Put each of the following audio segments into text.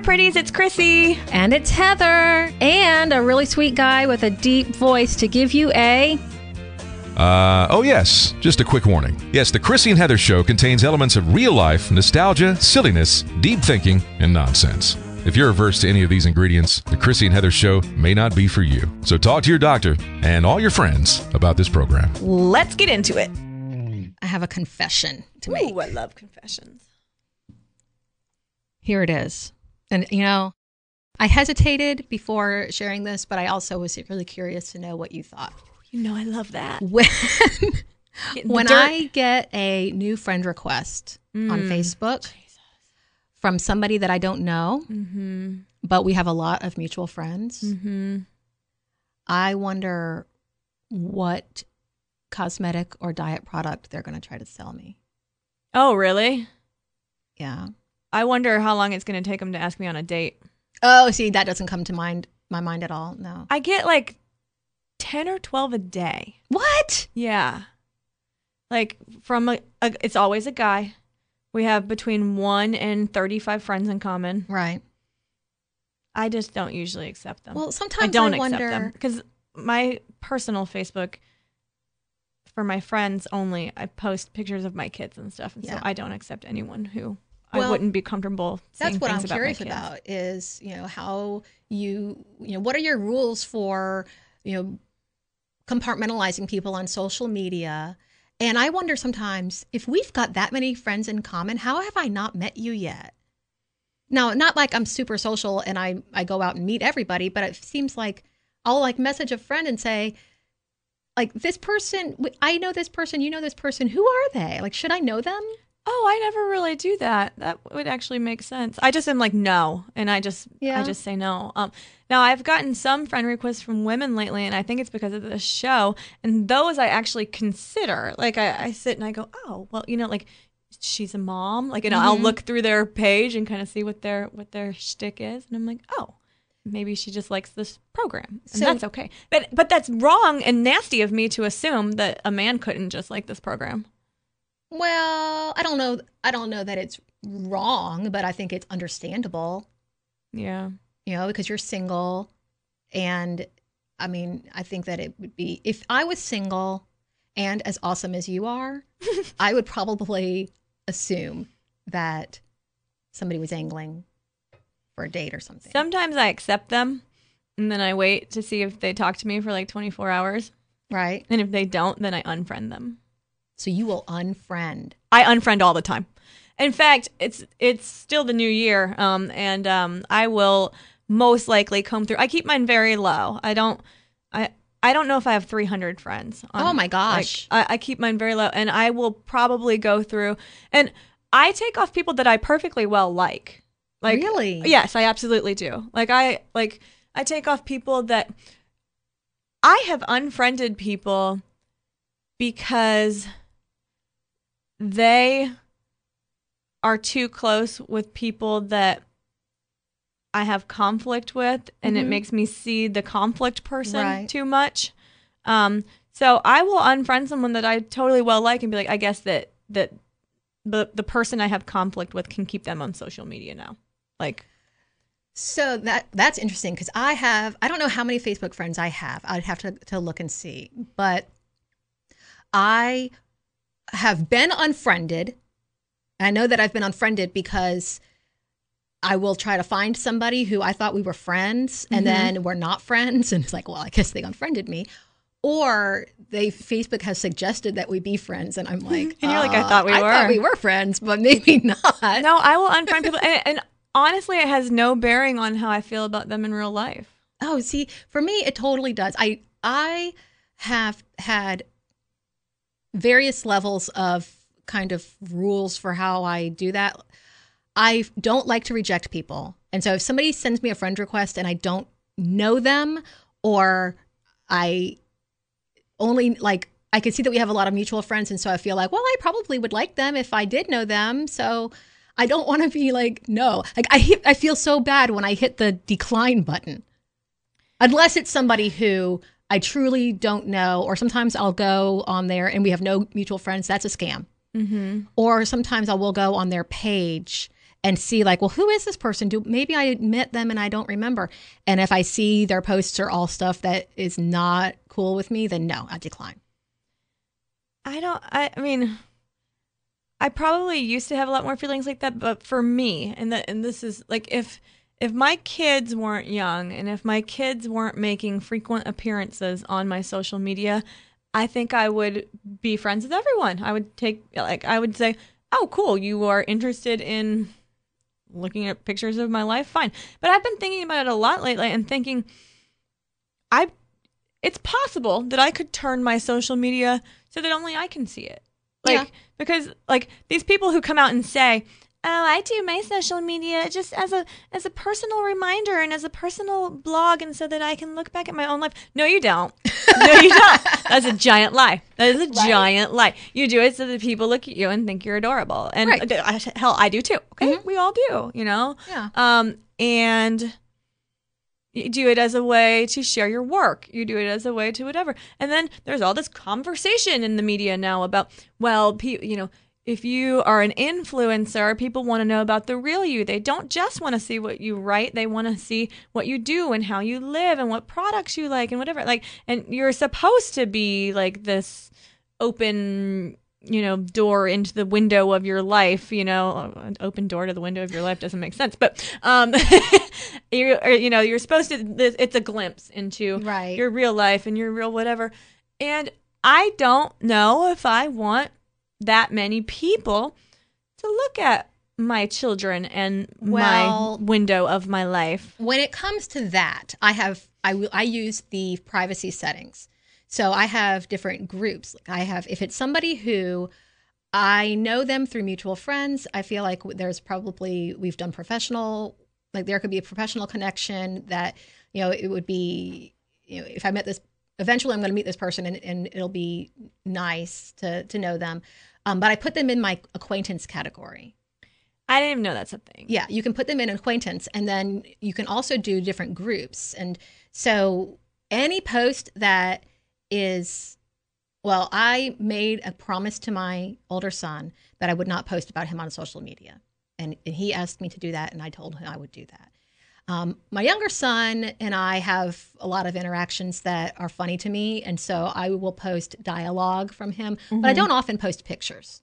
there, pretties. It's Chrissy. And it's Heather. And a really sweet guy with a deep voice to give you a. Uh, oh, yes, just a quick warning. Yes, the Chrissy and Heather show contains elements of real life, nostalgia, silliness, deep thinking, and nonsense. If you're averse to any of these ingredients, the Chrissy and Heather show may not be for you. So talk to your doctor and all your friends about this program. Let's get into it. I have a confession to make. Ooh, I love confessions. Here it is. And, you know, I hesitated before sharing this, but I also was really curious to know what you thought. You know, I love that. When, Get in the when dirt. I get a new friend request on Facebook from somebody that I don't know, but we have a lot of mutual friends, mm-hmm. I wonder what cosmetic or diet product they're going to try to sell me. Oh, really? Yeah. I wonder how long it's going to take them to ask me on a date. Oh, see, that doesn't come to mind my mind at all. No. I get like 10 or 12 a day. What? Yeah. Like from a, a it's always a guy. We have between 1 and 35 friends in common. Right. I just don't usually accept them. Well, sometimes I don't I accept wonder. them because my personal Facebook for my friends only, I post pictures of my kids and stuff, and Yeah. so I don't accept anyone who Well, I wouldn't be comfortable. That's what I'm about curious about is, you know, how you, you know, what are your rules for, you know, compartmentalizing people on social media? And I wonder sometimes if we've got that many friends in common, how have I not met you yet? Now, not like I'm super social and I I go out and meet everybody, but it seems like I'll like message a friend and say like this person I know this person, you know this person, who are they? Like should I know them? Oh, I never really do that. That would actually make sense. I just am like no, and I just Yeah. I just say no. Um, now I've gotten some friend requests from women lately, and I think it's because of this show. And those I actually consider. Like I, I sit and I go, oh, well, you know, like she's a mom. Like, and I'll Mm-hmm. look through their page and kind of see what their what their shtick is, and I'm like, oh. Maybe she just likes this program, and So- that's okay. But but that's wrong and nasty of me to assume that a man couldn't just like this program. Well, I don't know. I don't know that it's wrong, but I think it's understandable, Yeah. you know, because you're single. And I mean, I think that it would be if I was single and as awesome as you are, I would probably assume that somebody was angling for a date or something. Sometimes I accept them and then I wait to see if they talk to me for like 24 hours. right? And if they don't, then I unfriend them. So you will unfriend. I unfriend all the time. In fact, it's it's still the new year, um, and um, I will most likely comb through. I keep mine very low. I don't. I I don't know if I have 300 friends. on- Oh my gosh. like, I, I keep mine very low, and I will probably go through. And I take off people that I perfectly well like. Like Really? Yes, I absolutely do. Like I like I take off people that I have unfriended people because they are too close with people that I have conflict with and it Mhm. makes me see the conflict person Right. too much. Um so I will unfriend someone that I totally well like and be like I guess that that the the person I have conflict with can keep them on social media now. Like So that that's interesting because I have I don't know how many Facebook friends I have. I'd have to to look and see, but I have been unfriended. I know that I've been unfriended because I will try to find somebody who I thought we were friends and then we're not friends, and it's like, well, I guess they unfriended me. Or they Facebook has suggested that we be friends, and I'm like, And you're like, I uh, thought we I thought were. we were friends, but maybe not. no, I will unfriend people and, and honestly it has no bearing on how I feel about them in real life. Oh, see, for me, it totally does. I I have had various levels of kind of rules for how I do that. I don't like to reject people, and so if somebody sends me a friend request and I don't know them, or I only like I can see that we have a lot of mutual friends, and so I feel like, well, I probably would like them if I did know them. So I don't want to be like, no. Like I hit, I feel so bad when I hit the decline button. Unless it's somebody who I truly don't know, or sometimes I'll go on there and we have no mutual friends. That's a scam. Mm-hmm. Or sometimes I will go on their page and see like, well, who is this person? Do maybe I met them and I don't remember. And if I see their posts are all stuff that is not cool with me, then no, I decline. I don't. I, I mean, I probably used to have a lot more feelings like that, but for me, and that, and this is like if if my kids weren't young and if my kids weren't making frequent appearances on my social media, I think I would be friends with everyone. I would take like I would say, "Oh, cool, you are interested in looking at pictures of my life, fine." But I've been thinking about it a lot lately and thinking I it's possible that I could turn my social media so that only I can see it. Like Yeah. because like these people who come out and say, "Oh, I do my social media just as a as a personal reminder and as a personal blog and so that I can look back at my own life." No, you don't. no, you don't. That's a giant lie. That is a giant lie. You do it so that people look at you and think you're adorable. And Right. uh, hell, I do too. Okay? We all do, you know. Yeah. Um and you do it as a way to share your work. You do it as a way to whatever. And then there's all this conversation in the media now about, well, pe- you know, if you are an influencer, people want to know about the real you. They don't just want to see what you write. They want to see what you do and how you live and what products you like and whatever. Like, and you're supposed to be like this open, you know, door into the window of your life. You know, an open door to the window of your life doesn't make sense, but um, you you know, you're supposed to. this- It's a glimpse into Right. your real life and your real whatever. And I don't know if I want that many people to look at my children and Well- my window of my life. when it comes to that, I have I will I use the privacy settings. So I have different groups. Like I have if it's somebody who I know them through mutual friends, I feel like there's probably we've done professional like there could be a professional connection that you know it would be you know if I met this eventually I'm going to meet this person and, and it'll be nice to to know them. Um, but I put them in my acquaintance category. I didn't even know that's a thing. Yeah, you can put them in acquaintance, and then you can also do different groups. And so, any post that is, well, I made a promise to my older son that I would not post about him on social media, and, and he asked me to do that, and I told him I would do that. Um, my younger son and I have a lot of interactions that are funny to me, and so I will post dialogue from him, but I don't often post pictures.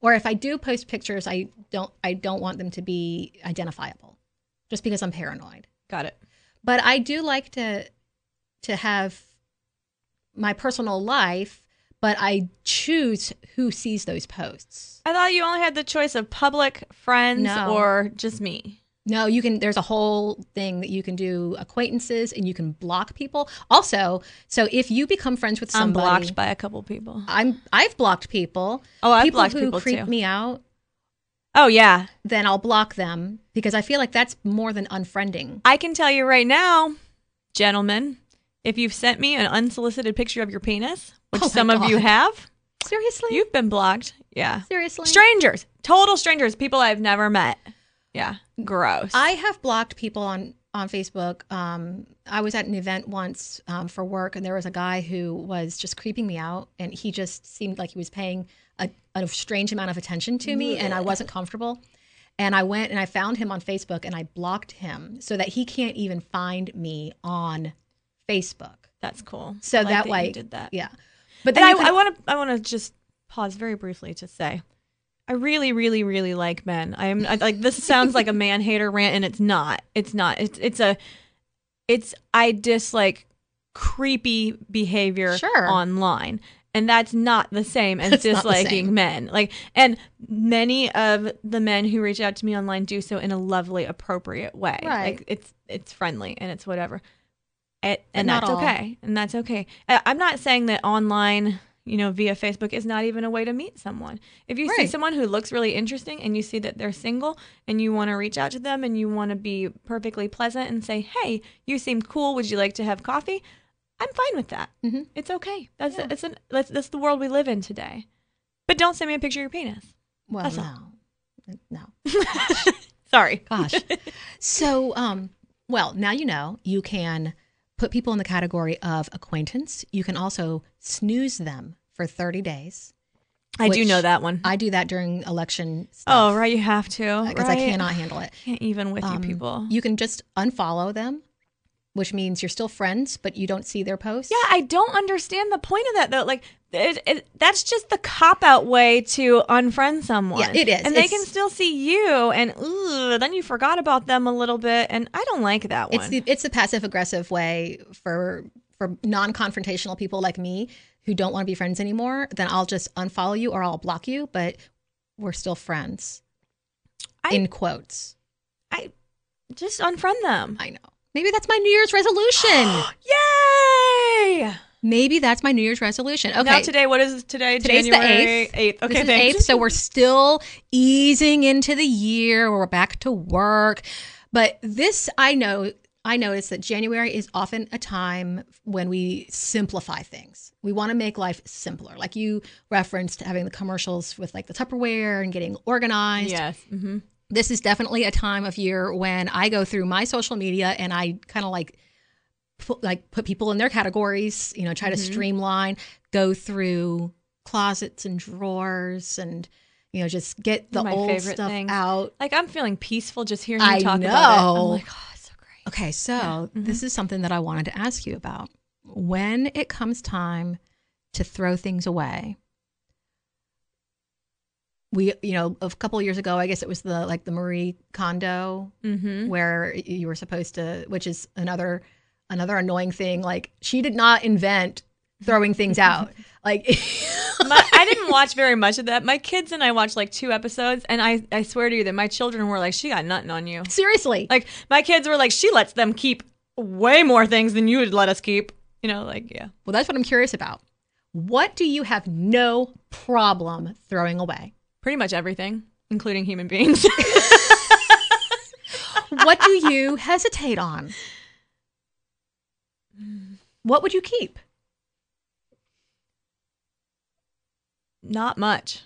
Or if I do post pictures, I don't I don't want them to be identifiable, just because I'm paranoid. Got it. But I do like to to have my personal life, but I choose who sees those posts. I thought you only had the choice of public, friends, No. or just me. No, you can. There's a whole thing that you can do acquaintances, and you can block people. Also, so if you become friends with I'm blocked by a couple people. I'm I've blocked people. Oh, I've people blocked who people creep too. me out. Oh yeah, Then I'll block them because I feel like that's more than unfriending. I can tell you right now, gentlemen, if you've sent me an unsolicited picture of your penis, which Oh some of you have, Seriously, you've been blocked. Yeah. seriously. Strangers, total strangers, people I've never met. Yeah, gross. I have blocked people on on Facebook. Um, I was at an event once um, for work, and there was a guy who was just creeping me out, and he just seemed like he was paying a, a strange amount of attention to me, and I wasn't comfortable. And I went and I found him on Facebook, and I blocked him so that he can't even find me on Facebook. That's cool. So like that you way, did that. yeah. But then you I, can- I want to I want to just pause very briefly to say I really really really like men. I am I, like this sounds like a man hater rant and it's not. It's not. It's it's a it's I dislike creepy behavior Sure. online. And that's not the same as That's disliking same. men. Like and many of the men who reach out to me online do so in a lovely appropriate way. Right. Like it's it's friendly and it's whatever. It, and that's all. okay. And that's okay. I- I'm not saying that online, you know, via Facebook is not even a way to meet someone. If you see someone who looks really interesting and you see that they're single and you want to reach out to them and you want to be perfectly pleasant and say, "Hey, you seem cool. Would you like to have coffee?" I'm fine with that. Mhm. It's okay. That's Yeah. it's an that's, that's the world we live in today. But don't send me a picture of your penis. well, that's no, no. Sorry. Gosh. so, um, well, now you know you can put people in the category of acquaintance. You can also snooze them for 30 days. I do know that one. I do that during election oh, right. You have to. because right? I cannot handle it. Can't even with Um, you people. You can just unfollow them, which means you're still friends, but you don't see their posts. Yeah, I don't understand the point of that though. Like, it, it, that's just the cop out way to unfriend someone. Yeah, it is. and they can still see you, and then you forgot about them a little bit, and I don't like that one. It's the it's the passive aggressive way for for non confrontational people like me who don't want to be friends anymore. Then I'll just unfollow you or I'll block you, but we're still friends. I- in quotes. I just unfriend them. I know. Maybe that's my New Year's resolution. Yay! Maybe that's my New Year's resolution. Okay. Now today, what is today? Today's the January eighth. Eighth. Okay, this is eighth, so we're still easing into the year. We're back to work, but this I know. I notice that January is often a time when we simplify things. We want to make life simpler, like you referenced having the commercials with like the Tupperware and getting organized. yes. hmm This is definitely a time of year when I go through my social media and I kind of like put, like put people in their categories, you know, try to mm-hmm. streamline, go through closets and drawers and you know just get the My old stuff things. out. Like I'm feeling peaceful just hearing you I talk about it. I'm know. like, oh, it's so great. Okay, so this mm-hmm. is something that I wanted to ask you about. When it comes time to throw things away, we, you know, a couple of years ago, I guess it was the like the Marie Kondo Mm-hmm. where you were supposed to, which is another another annoying thing. Like she did not invent throwing things out. Like my, I didn't watch very much of that. My kids and I watched like two episodes, and I, I swear to you that my children were like, "She got nothing on you." seriously, Like my kids were like, "She lets them keep way more things than you would let us keep." You know, like yeah. well, that's what I'm curious about. What do you have no problem throwing away? Pretty much everything, including human beings. what do you hesitate on? What would you keep? Not much.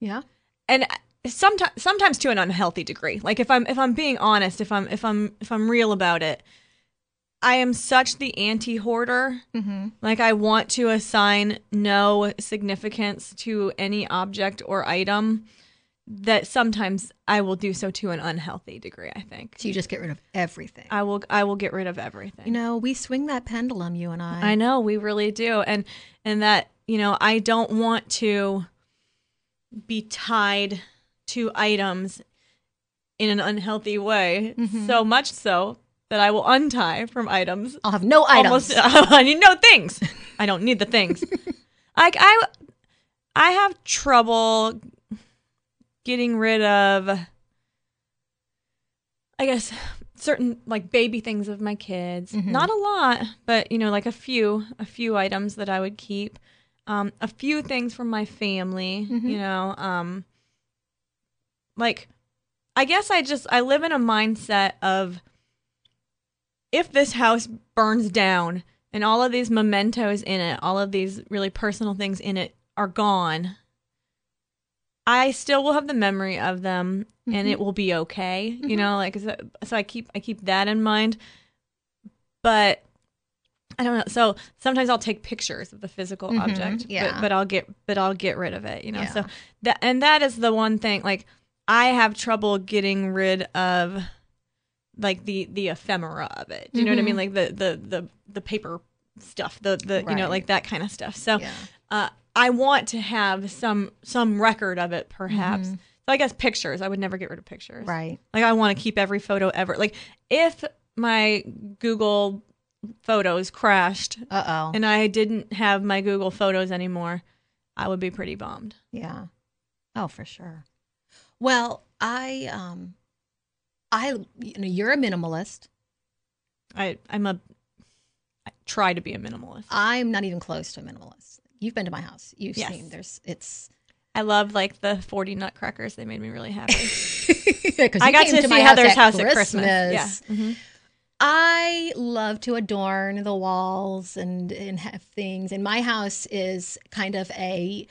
Yeah. and sometimes sometimes to an unhealthy degree like if i'm if i'm being honest if i'm if i'm if i'm real about it i am such the anti hoarder Mm-hmm. like i want to assign no significance to any object or item that sometimes i will do so to an unhealthy degree i think So you just get rid of everything. i will i will get rid of everything You know, we swing that pendulum, you and I. I know we really do, and and that you know I don't want to be tied to items in an unhealthy way. So much so that I will untie from items. I'll have no items. Almost, I need no things. I don't need the things. like I, I have trouble getting rid of. I guess certain like baby things of my kids. Mhm. Not a lot, but you know, like a few, a few items that I would keep. Um, a few things from my family. Mhm. You know, um, like I guess I just I live in a mindset of if this house burns down and all of these mementos in it, all of these really personal things in it are gone, I still will have the memory of them and Mhm. it will be okay. You Mhm. know, like so, so I keep I keep that in mind. But I don't know. So sometimes I'll take pictures of the physical Mhm, object, yeah. but, but I'll get but I'll get rid of it. You know, Yeah. so that and that is the one thing. Like I have trouble getting rid of like the the ephemera of it. Do you know what I mean? Like the the the the paper stuff, the the you know like that kind of stuff. So Yeah. uh, I want to have some some record of it, perhaps. Mhm. So I guess pictures. I would never get rid of pictures. Right. Like I want to keep every photo ever. Like if my Google photos crashed Uh oh. and I didn't have my Google photos anymore, I would be pretty bummed. Yeah. Oh, for sure. Well, I um I you know, you're a minimalist. I I'm a I try to be a minimalist. I'm not even close to a minimalist. You've been to my house. You've Yes. seen there's it's I love like the 40 nutcrackers. They made me really happy. I got to see Heather's house at Christmas. Yeah. Mhm. I love to adorn the walls and and have things. And my house is kind of a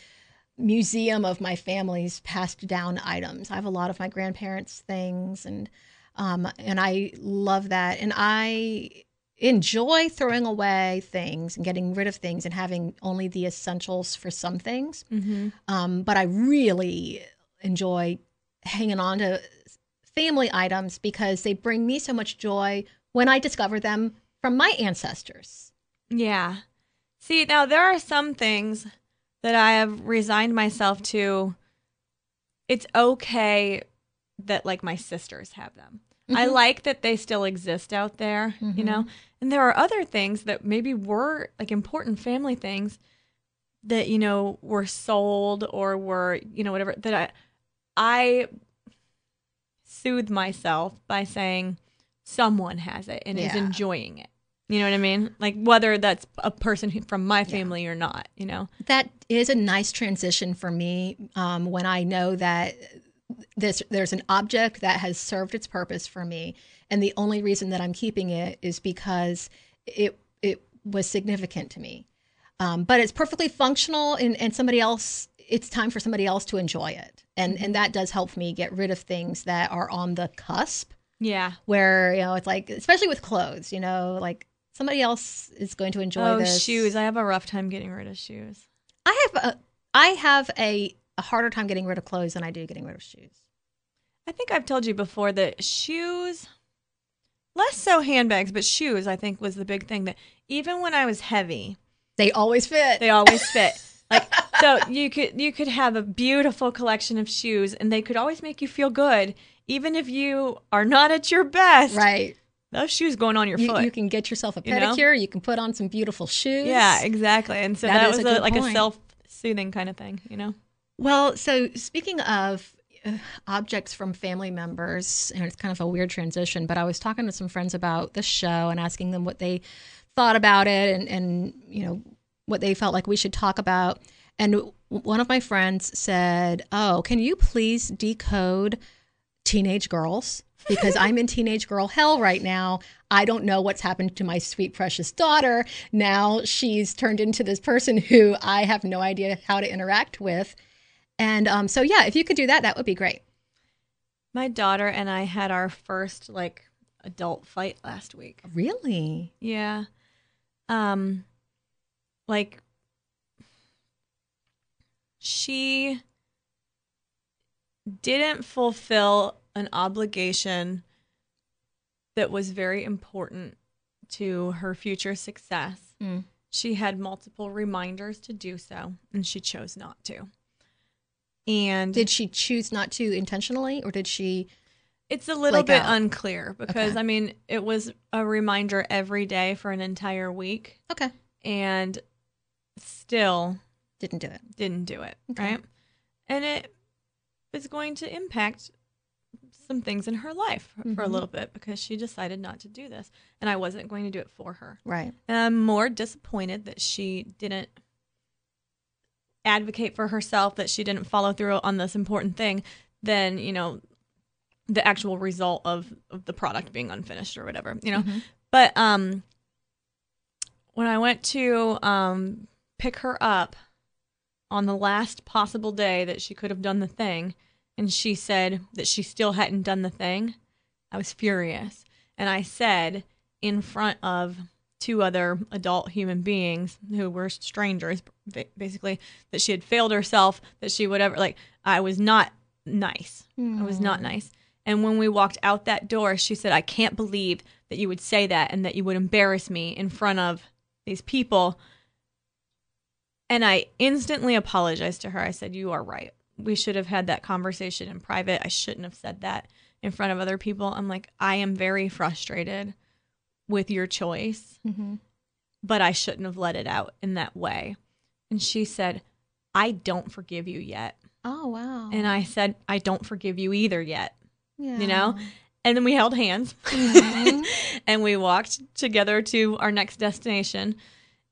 museum of my family's passed down items. I have a lot of my grandparents' things, and um, and I love that. And I enjoy throwing away things and getting rid of things and having only the essentials for some things. Mm-hmm. Um, but I really enjoy hanging on to family items because they bring me so much joy when I discover them from my ancestors. Yeah. See, now there are some things that I have resigned myself to. It's okay that like my sisters have them. I Mhm. like that they still exist out there, you Mhm. know? And there are other things that maybe were like important family things that, you know, were sold or were, you know, whatever that I I soothe myself by saying someone has it and is enjoying it. You know what I mean? Like whether that's a person who, from my family or not, you know. That is a nice transition for me um, when I know that this there's an object that has served its purpose for me, and the only reason that I'm keeping it is because it it was significant to me. Um, but it's perfectly functional, and, and somebody else. It's time for somebody else to enjoy it, and and that does help me get rid of things that are on the cusp Yeah. where you know it's like especially with clothes you know like somebody else is going to enjoy oh, this shoes. I have a rough time getting rid of shoes. i have a i have a, a harder time getting rid of clothes than i do getting rid of shoes I think I've told you before that shoes, less so handbags, but shoes, I think was the big thing that even when I was heavy, they always fit they always fit. Like so you could you could have a beautiful collection of shoes and they could always make you feel good even if you are not at your best. right Those shoes going on your you, foot. you can get yourself a You know? pedicure you can put on some beautiful shoes yeah, exactly. And so That that, was a a, like a self-soothing kind of thing, you know. Well, so speaking of uh, objects from family members, and it's kind of a weird transition, but I was talking to some friends about the show and asking them what they thought about it and, and you know, what they felt like we should talk about. And one of my friends said, Oh, can you please decode teenage girls? Because I'm in teenage girl hell right now. I don't know what's happened to my sweet, precious daughter. Now she's turned into this person who I have no idea how to interact with. And um, so, yeah, if you could do that, that would be great. My daughter and I had our first like adult fight last week. Really? Yeah. Um like she didn't fulfill an obligation that was very important to her future success. Mm. She had multiple reminders to do so and she chose not to. And Did she choose not to intentionally, or did she? It's a little bit out. unclear because Okay. I mean, it was a reminder every day for an entire week Okay, and still didn't do it. didn't do it, Okay. right? And it is going to impact some things in her life for a Mhm. little bit because she decided not to do this and I wasn't going to do it for her. Right. And I'm more disappointed that she didn't advocate for herself, that she didn't follow through on this important thing, than, you know, the actual result of, of the product being unfinished or whatever, you know. Mhm. But um when I went to um pick her up on the last possible day that she could have done the thing and she said that she still hadn't done the thing, I was furious. And I said in front of two other adult human beings who were strangers basically that she had failed herself, that she would ever like I was not nice. I was not hmm. nice. And when we walked out that door, she said, I can't believe that you would say that and that you would embarrass me in front of these people. And I instantly apologized to her. I said, You are right. We should have had that conversation in private. I shouldn't have said that in front of other people. I'm like, I am very frustrated with your choice, Mhm. but I shouldn't have let it out in that way. And she said, I don't forgive you yet. Oh wow. And I said, I don't forgive you either yet. yeah. You know? And then we held hands Mhm. and we walked together to our next destination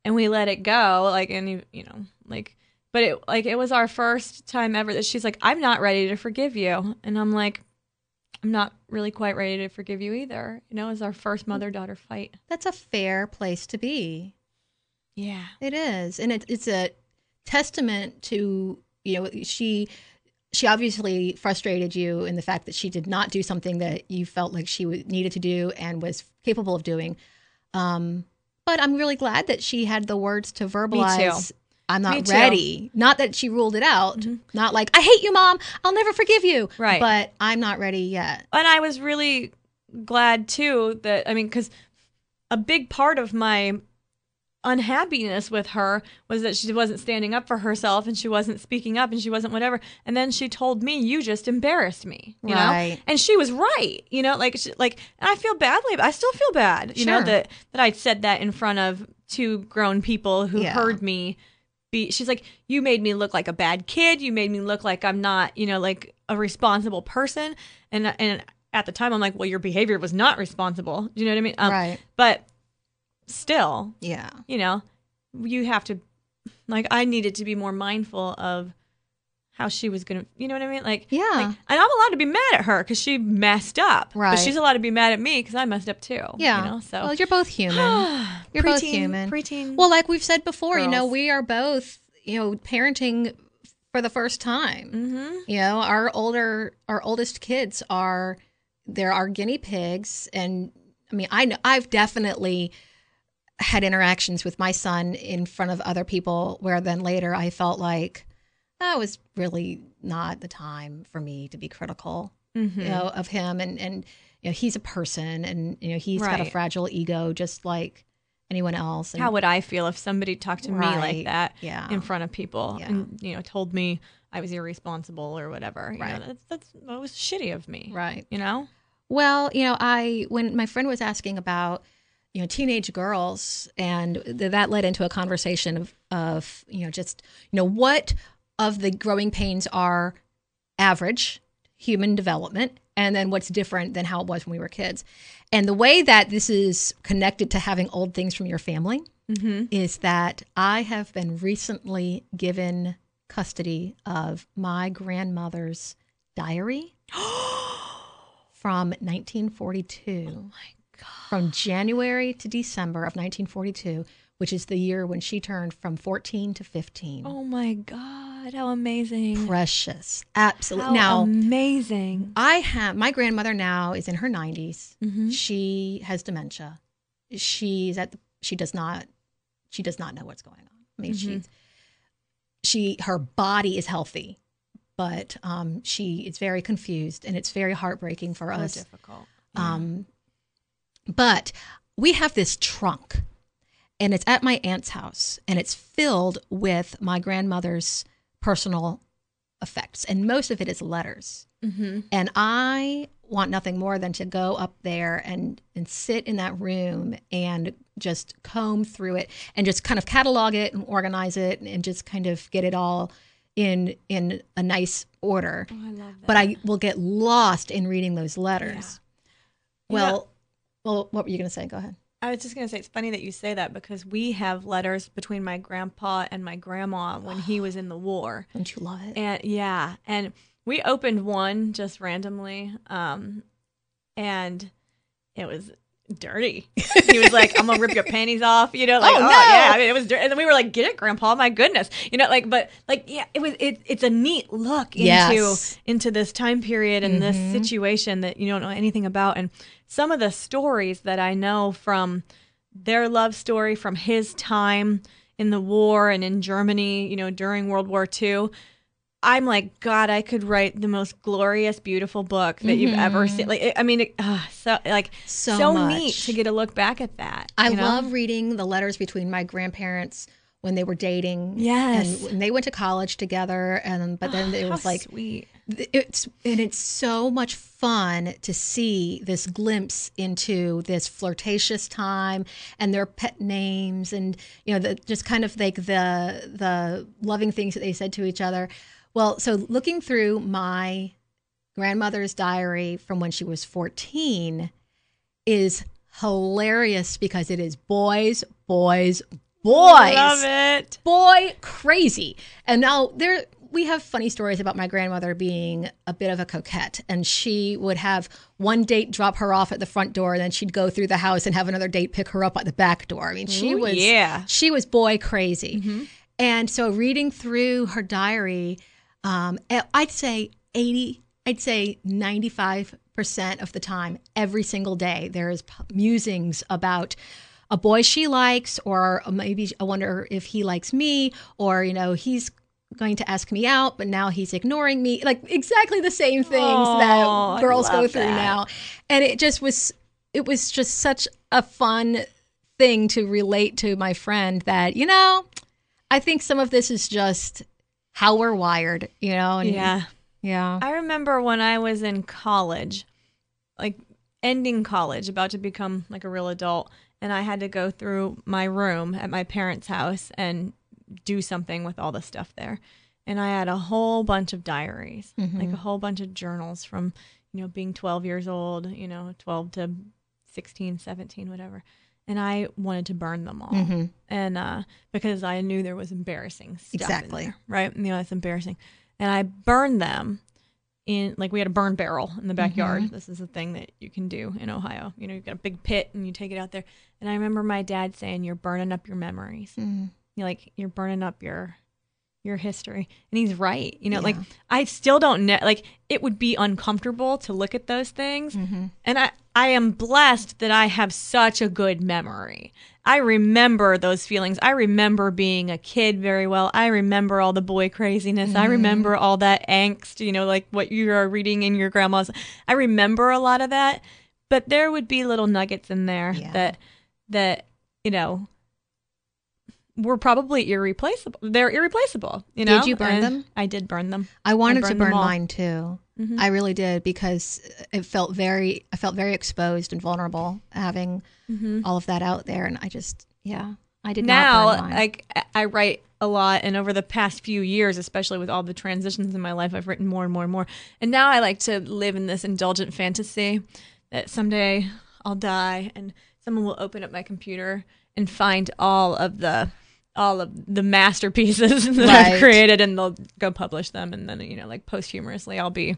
and we let it go. Like, and you know, like, but it, like, it was our first time ever that she's like, I'm not ready to forgive you. And I'm like, I'm not really quite ready to forgive you either. You know, it was our first mother daughter fight. That's a fair place to be. Yeah. It is, and it, it's a testament to you know she she obviously frustrated you in the fact that she did not do something that you felt like she needed to do and was capable of doing. Um, but I'm really glad that she had the words to verbalize. I'm not ready. Not that she ruled it out. Mm-hmm. Not like I hate you, mom. I'll never forgive you. Right. But I'm not ready yet. and I was really glad too that I mean, because a big part of my unhappiness with her was that she wasn't standing up for herself and she wasn't speaking up and she wasn't whatever. And then she told me, "You just embarrassed me," you Right. know, and she was right, you know, like she, like, and I feel badly. I still feel bad, you know, that that I said that in front of two grown people who Yeah. heard me. Be, she's like, you made me look like a bad kid. You made me look like I'm not, you know, like a responsible person. And and at the time, I'm like, well, your behavior was not responsible. Do you know what I mean? Um, right. But still, Yeah. you know, you have to, like, I needed to be more mindful of how she was gonna, you know what I mean? Like, Yeah. like, and I'm allowed to be mad at her because she messed up. Right. But she's allowed to be mad at me because I messed up too. Yeah. You know, so Well, you're both human. You're both Preteen- human. Preteen. Well, like we've said before, you know, we are both, you know, parenting for the first time. mm-hmm. You know, our older, our oldest kids are, they're our guinea pigs, and I mean, I know I've definitely had interactions with my son in front of other people where then later I felt like that was really not the time for me to be critical Mm-hmm. you know, of him and and you know he's a person and you know he's got a fragile ego just like anyone else. And, How would I feel if somebody talked to me like that yeah, in front of people Yeah. and you know told me I was irresponsible or whatever? You Right. know, that's, that's that was shitty of me. right. You know. Well, you know, I when my friend was asking about you know teenage girls, and th- that led into a conversation of of you know just you know what of the growing pains are average human development and then what's different than how it was when we were kids and the way that this is connected to having old things from your family Mm-hmm. is that I have been recently given custody of my grandmother's diary from 1942. Oh my god. From January to December of 1942, which is the year when she turned from 14 to 15. Oh my god. How amazing. Precious. Absolutely. How now, amazing. I have my grandmother now is in her 90s. Mm-hmm. She has dementia. She's at the, she does not she does not know what's going on. I mean, Mhm. she's she her body is healthy, but um, she is very confused, and it's very heartbreaking for So us. difficult. Um, but we have this trunk, and it's at my aunt's house, and it's filled with my grandmother's personal effects, and most of it is letters. mm-hmm. And I want nothing more than to go up there and and sit in that room and just comb through it and just kind of catalog it and organize it and just kind of get it all in in a nice order. Oh, I love that. But I will get lost in reading those letters. You Well, know- well, what were you going to say? Go ahead. I was just gonna say it's funny that you say that because we have letters between my grandpa and my grandma when he was in the war. Don't you love it? And yeah, and we opened one just randomly, um, and it was dirty. he was like, "I'm gonna rip your panties off," you know, like, Oh, "Oh, yeah." I mean, it was dirty, and then we were like, "Get it, Grandpa? My goodness," you know, like, but like, yeah, it was. It, it's a neat look into Yes. into this time period and this Mhm. situation that you don't know anything about, and some of the stories that I know from their love story from his time in the war and in Germany, you know, during World War II. I'm like, God, I could write the most glorious, beautiful book that you've ever Mhm. seen. Like, it, I mean, it, uh, so like So, so, much. neat to get a look back at that. I you know? love reading the letters between my grandparents when they were dating. Yes. And when they went to college together and but then ah, it How was like sweet. it's and it's so much fun to see this glimpse into this flirtatious time and their pet names and you know the, just kind of like the the loving things that they said to each other well so looking through my grandmother's diary from when she was 14 is hilarious because it is boys boys boys Love it. boy crazy. And now there we have funny stories about my grandmother being a bit of a coquette and she would have one date drop her off at the front door and then she'd go through the house and have another date pick her up at the back door. I mean, she Ooh, was yeah. she was boy crazy. And so reading through her diary, um, I'd say 80 I'd say 95% of the time every single day there is p- musings about a boy she likes, or maybe I wonder if he likes me, or you know he's going to ask me out, but now he's ignoring me. Like exactly the same things Oh, that girls go through that. now. And it just was it was just such a fun thing to relate to my friend that, you know, I think some of this is just how we're wired, you know? And Yeah. Yeah. I remember when I was in college, like ending college, about to become like a real adult, and I had to go through my room at my parents' house and do something with all the stuff there. And I had a whole bunch of diaries, like a whole bunch of journals from, you know, being 12 years old, you know, 12 to 16, 17, whatever. And I wanted to burn them all. Mm-hmm. And uh, because I knew there was embarrassing stuff. in Exactly. there, right? You know, it's embarrassing. And I burned them in, like, we had a burn barrel in the backyard. Mm-hmm. This is a thing that you can do in Ohio. You know, you've got a big pit and you take it out there. And I remember my dad saying, You're burning up your memories. Mm-hmm. You're like, you're burning up your your history and he's right you know like i still don't know like it would be uncomfortable to look at those things Mm-hmm. and i i am blessed that i have such a good memory i remember those feelings i remember being a kid very well i remember all the boy craziness i mm-hmm. remember all that angst you know like what you are reading in your grandma's i remember a lot of that but there would be little nuggets in there Yeah. that that you know were probably irreplaceable. They're irreplaceable. You know. Did you burn And them? I did burn them. I wanted to burn mine too. Mhm. I really did because it felt very I felt very exposed and vulnerable having all of that out there and I just yeah, I did now, not burn mine. like I write a lot, and over the past few years, especially with all the transitions in my life, I've written more and more and more. And now I like to live in this indulgent fantasy that someday I'll die and someone will open up my computer and find all of the all of the masterpieces that Right. I've created, and they'll go publish them, and then you know, like posthumously, I'll be,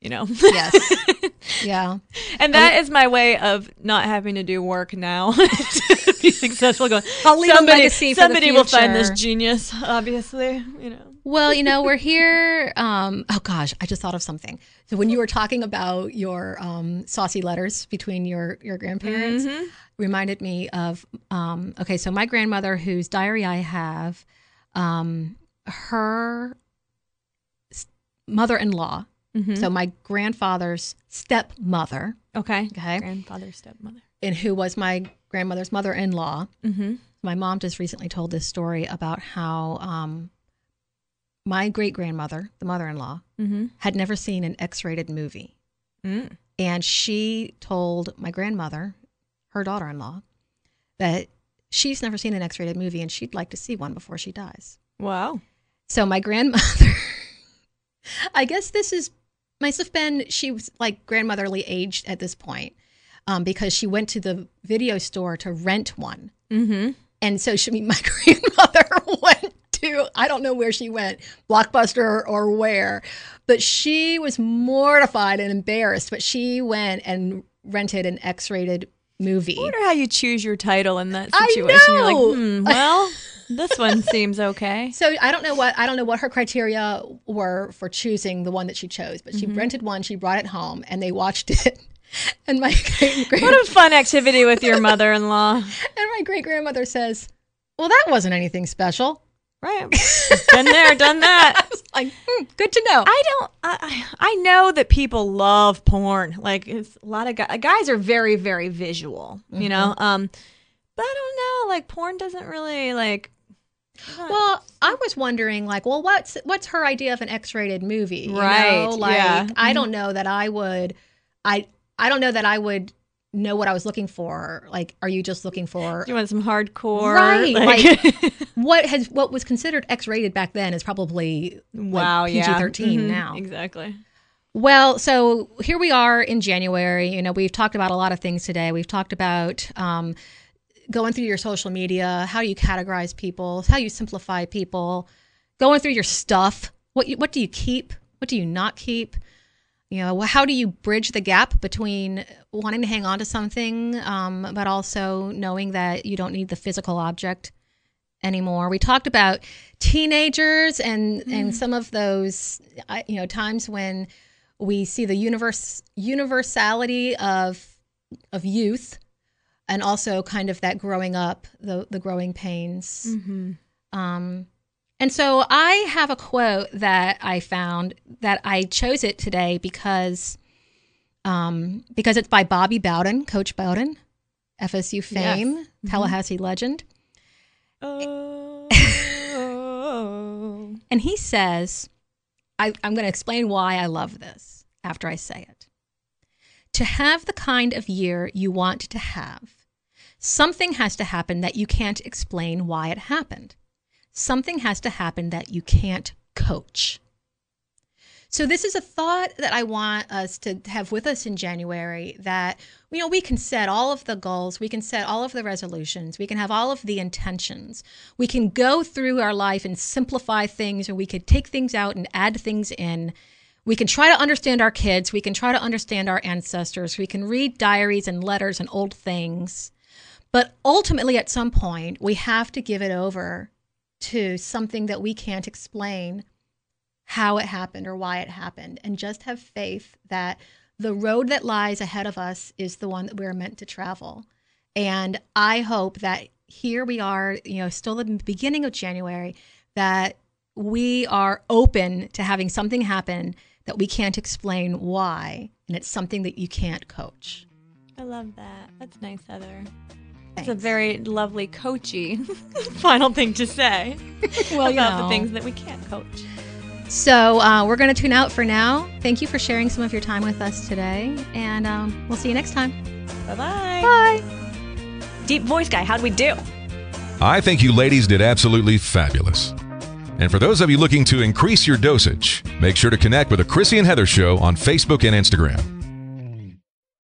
you know. yes. yeah. And that is my way of not having to do work now to be successful. Going, I'll leave a somebody, legacy for the somebody will find this genius. Obviously, you know. Well, you know, we're here. Um, oh gosh, I just thought of something. So when you were talking about your um, saucy letters between your your grandparents, reminded me of. Um, okay, so my grandmother, whose diary I have, um, her mother-in-law. So my grandfather's stepmother, Okay. Okay. Grandfather, stepmother. and who was my grandmother's mother-in-law. Mm-hmm. My mom just recently told this story about how um, my great grandmother, the mother in law, Mm-hmm. had never seen an X rated movie. Mm. And she told my grandmother, her daughter in law, that she's never seen an X rated movie and she'd like to see one before she dies. Wow. So my grandmother, I guess this is, must have been, she was like grandmotherly aged at this point um, because she went to the video store to rent one. Mm-hmm. And so she, my grandmother went to, I don't know where she went, Blockbuster or where, but she was mortified and embarrassed. But she went and rented an X rated movie. I wonder how you choose your title in that situation. You're like, hmm, well, this one seems okay. So I don't know what I don't know what her criteria were for choosing the one that she chose, but she Mm-hmm. rented one, she brought it home, and they watched it. And my great grand- What a fun activity with your mother-in-law. and my great grandmother says, "Well, that wasn't anything special." Right. Been there, done that. I was like, hmm, "Good to know." I don't. I I know that people love porn. Like it's a lot of guys. Guys are very very visual. You know. Mm-hmm. Um, but I don't know. Like porn doesn't really like. Well, I was wondering, like, well, what's what's her idea of an X-rated movie? You Right, Know? Like, yeah. Mm-hmm. I don't know that I would. I I don't know that I would know what I was looking for. Like, are you just looking for Do you want some hardcore? Right, Like, what has what was considered X-rated back then is probably wow. like yeah. PG-13 Mhm, now. Exactly. Well, so here we are in January. You know, we've talked about a lot of things today. We've talked about um, going through your social media, how do you categorize people, how you simplify people, going through your stuff. What you, what do you keep? What do you not keep? You know, how do you bridge the gap between wanting to hang on to something, um, but also knowing that you don't need the physical object anymore. We talked about teenagers and and some of those, you know, times when we see the universe universality of of youth and also kind of that growing up, the the growing pains. Mm-hmm. Um, and so I have a quote that I found that I chose it today because um, because it's by Bobby Bowden, Coach Bowden, FSU fame, Yes. Tallahassee legend. Oh. And he says, I, I'm going to explain why I love this after I say it. To have the kind of year you want to have, something has to happen that you can't explain why it happened. Something has to happen that you can't coach. So this is a thought that I want us to have with us in January that you know we can set all of the goals, we can set all of the resolutions, we can have all of the intentions. We can go through our life and simplify things or we could take things out and add things in. We can try to understand our kids, we can try to understand our ancestors, we can read diaries and letters and old things. But ultimately at some point we have to give it over to something that we can't explain how it happened or why it happened and just have faith that the road that lies ahead of us is the one that we're meant to travel. And I hope that here we are, you know, still the beginning of January, that we are open to having something happen that we can't explain why. And it's something that you can't coach. I love that. That's nice, Heather. That's a very lovely coachy final thing to say Well, you about know. the things that we can't coach. So uh, we're going to tune out for now. Thank you for sharing some of your time with us today. And um, we'll see you next time. Bye-bye. Bye. Deep voice guy, how'd we do? I think you ladies did absolutely fabulous. And for those of you looking to increase your dosage, make sure to connect with the Chrissy and Heather Show on Facebook and Instagram.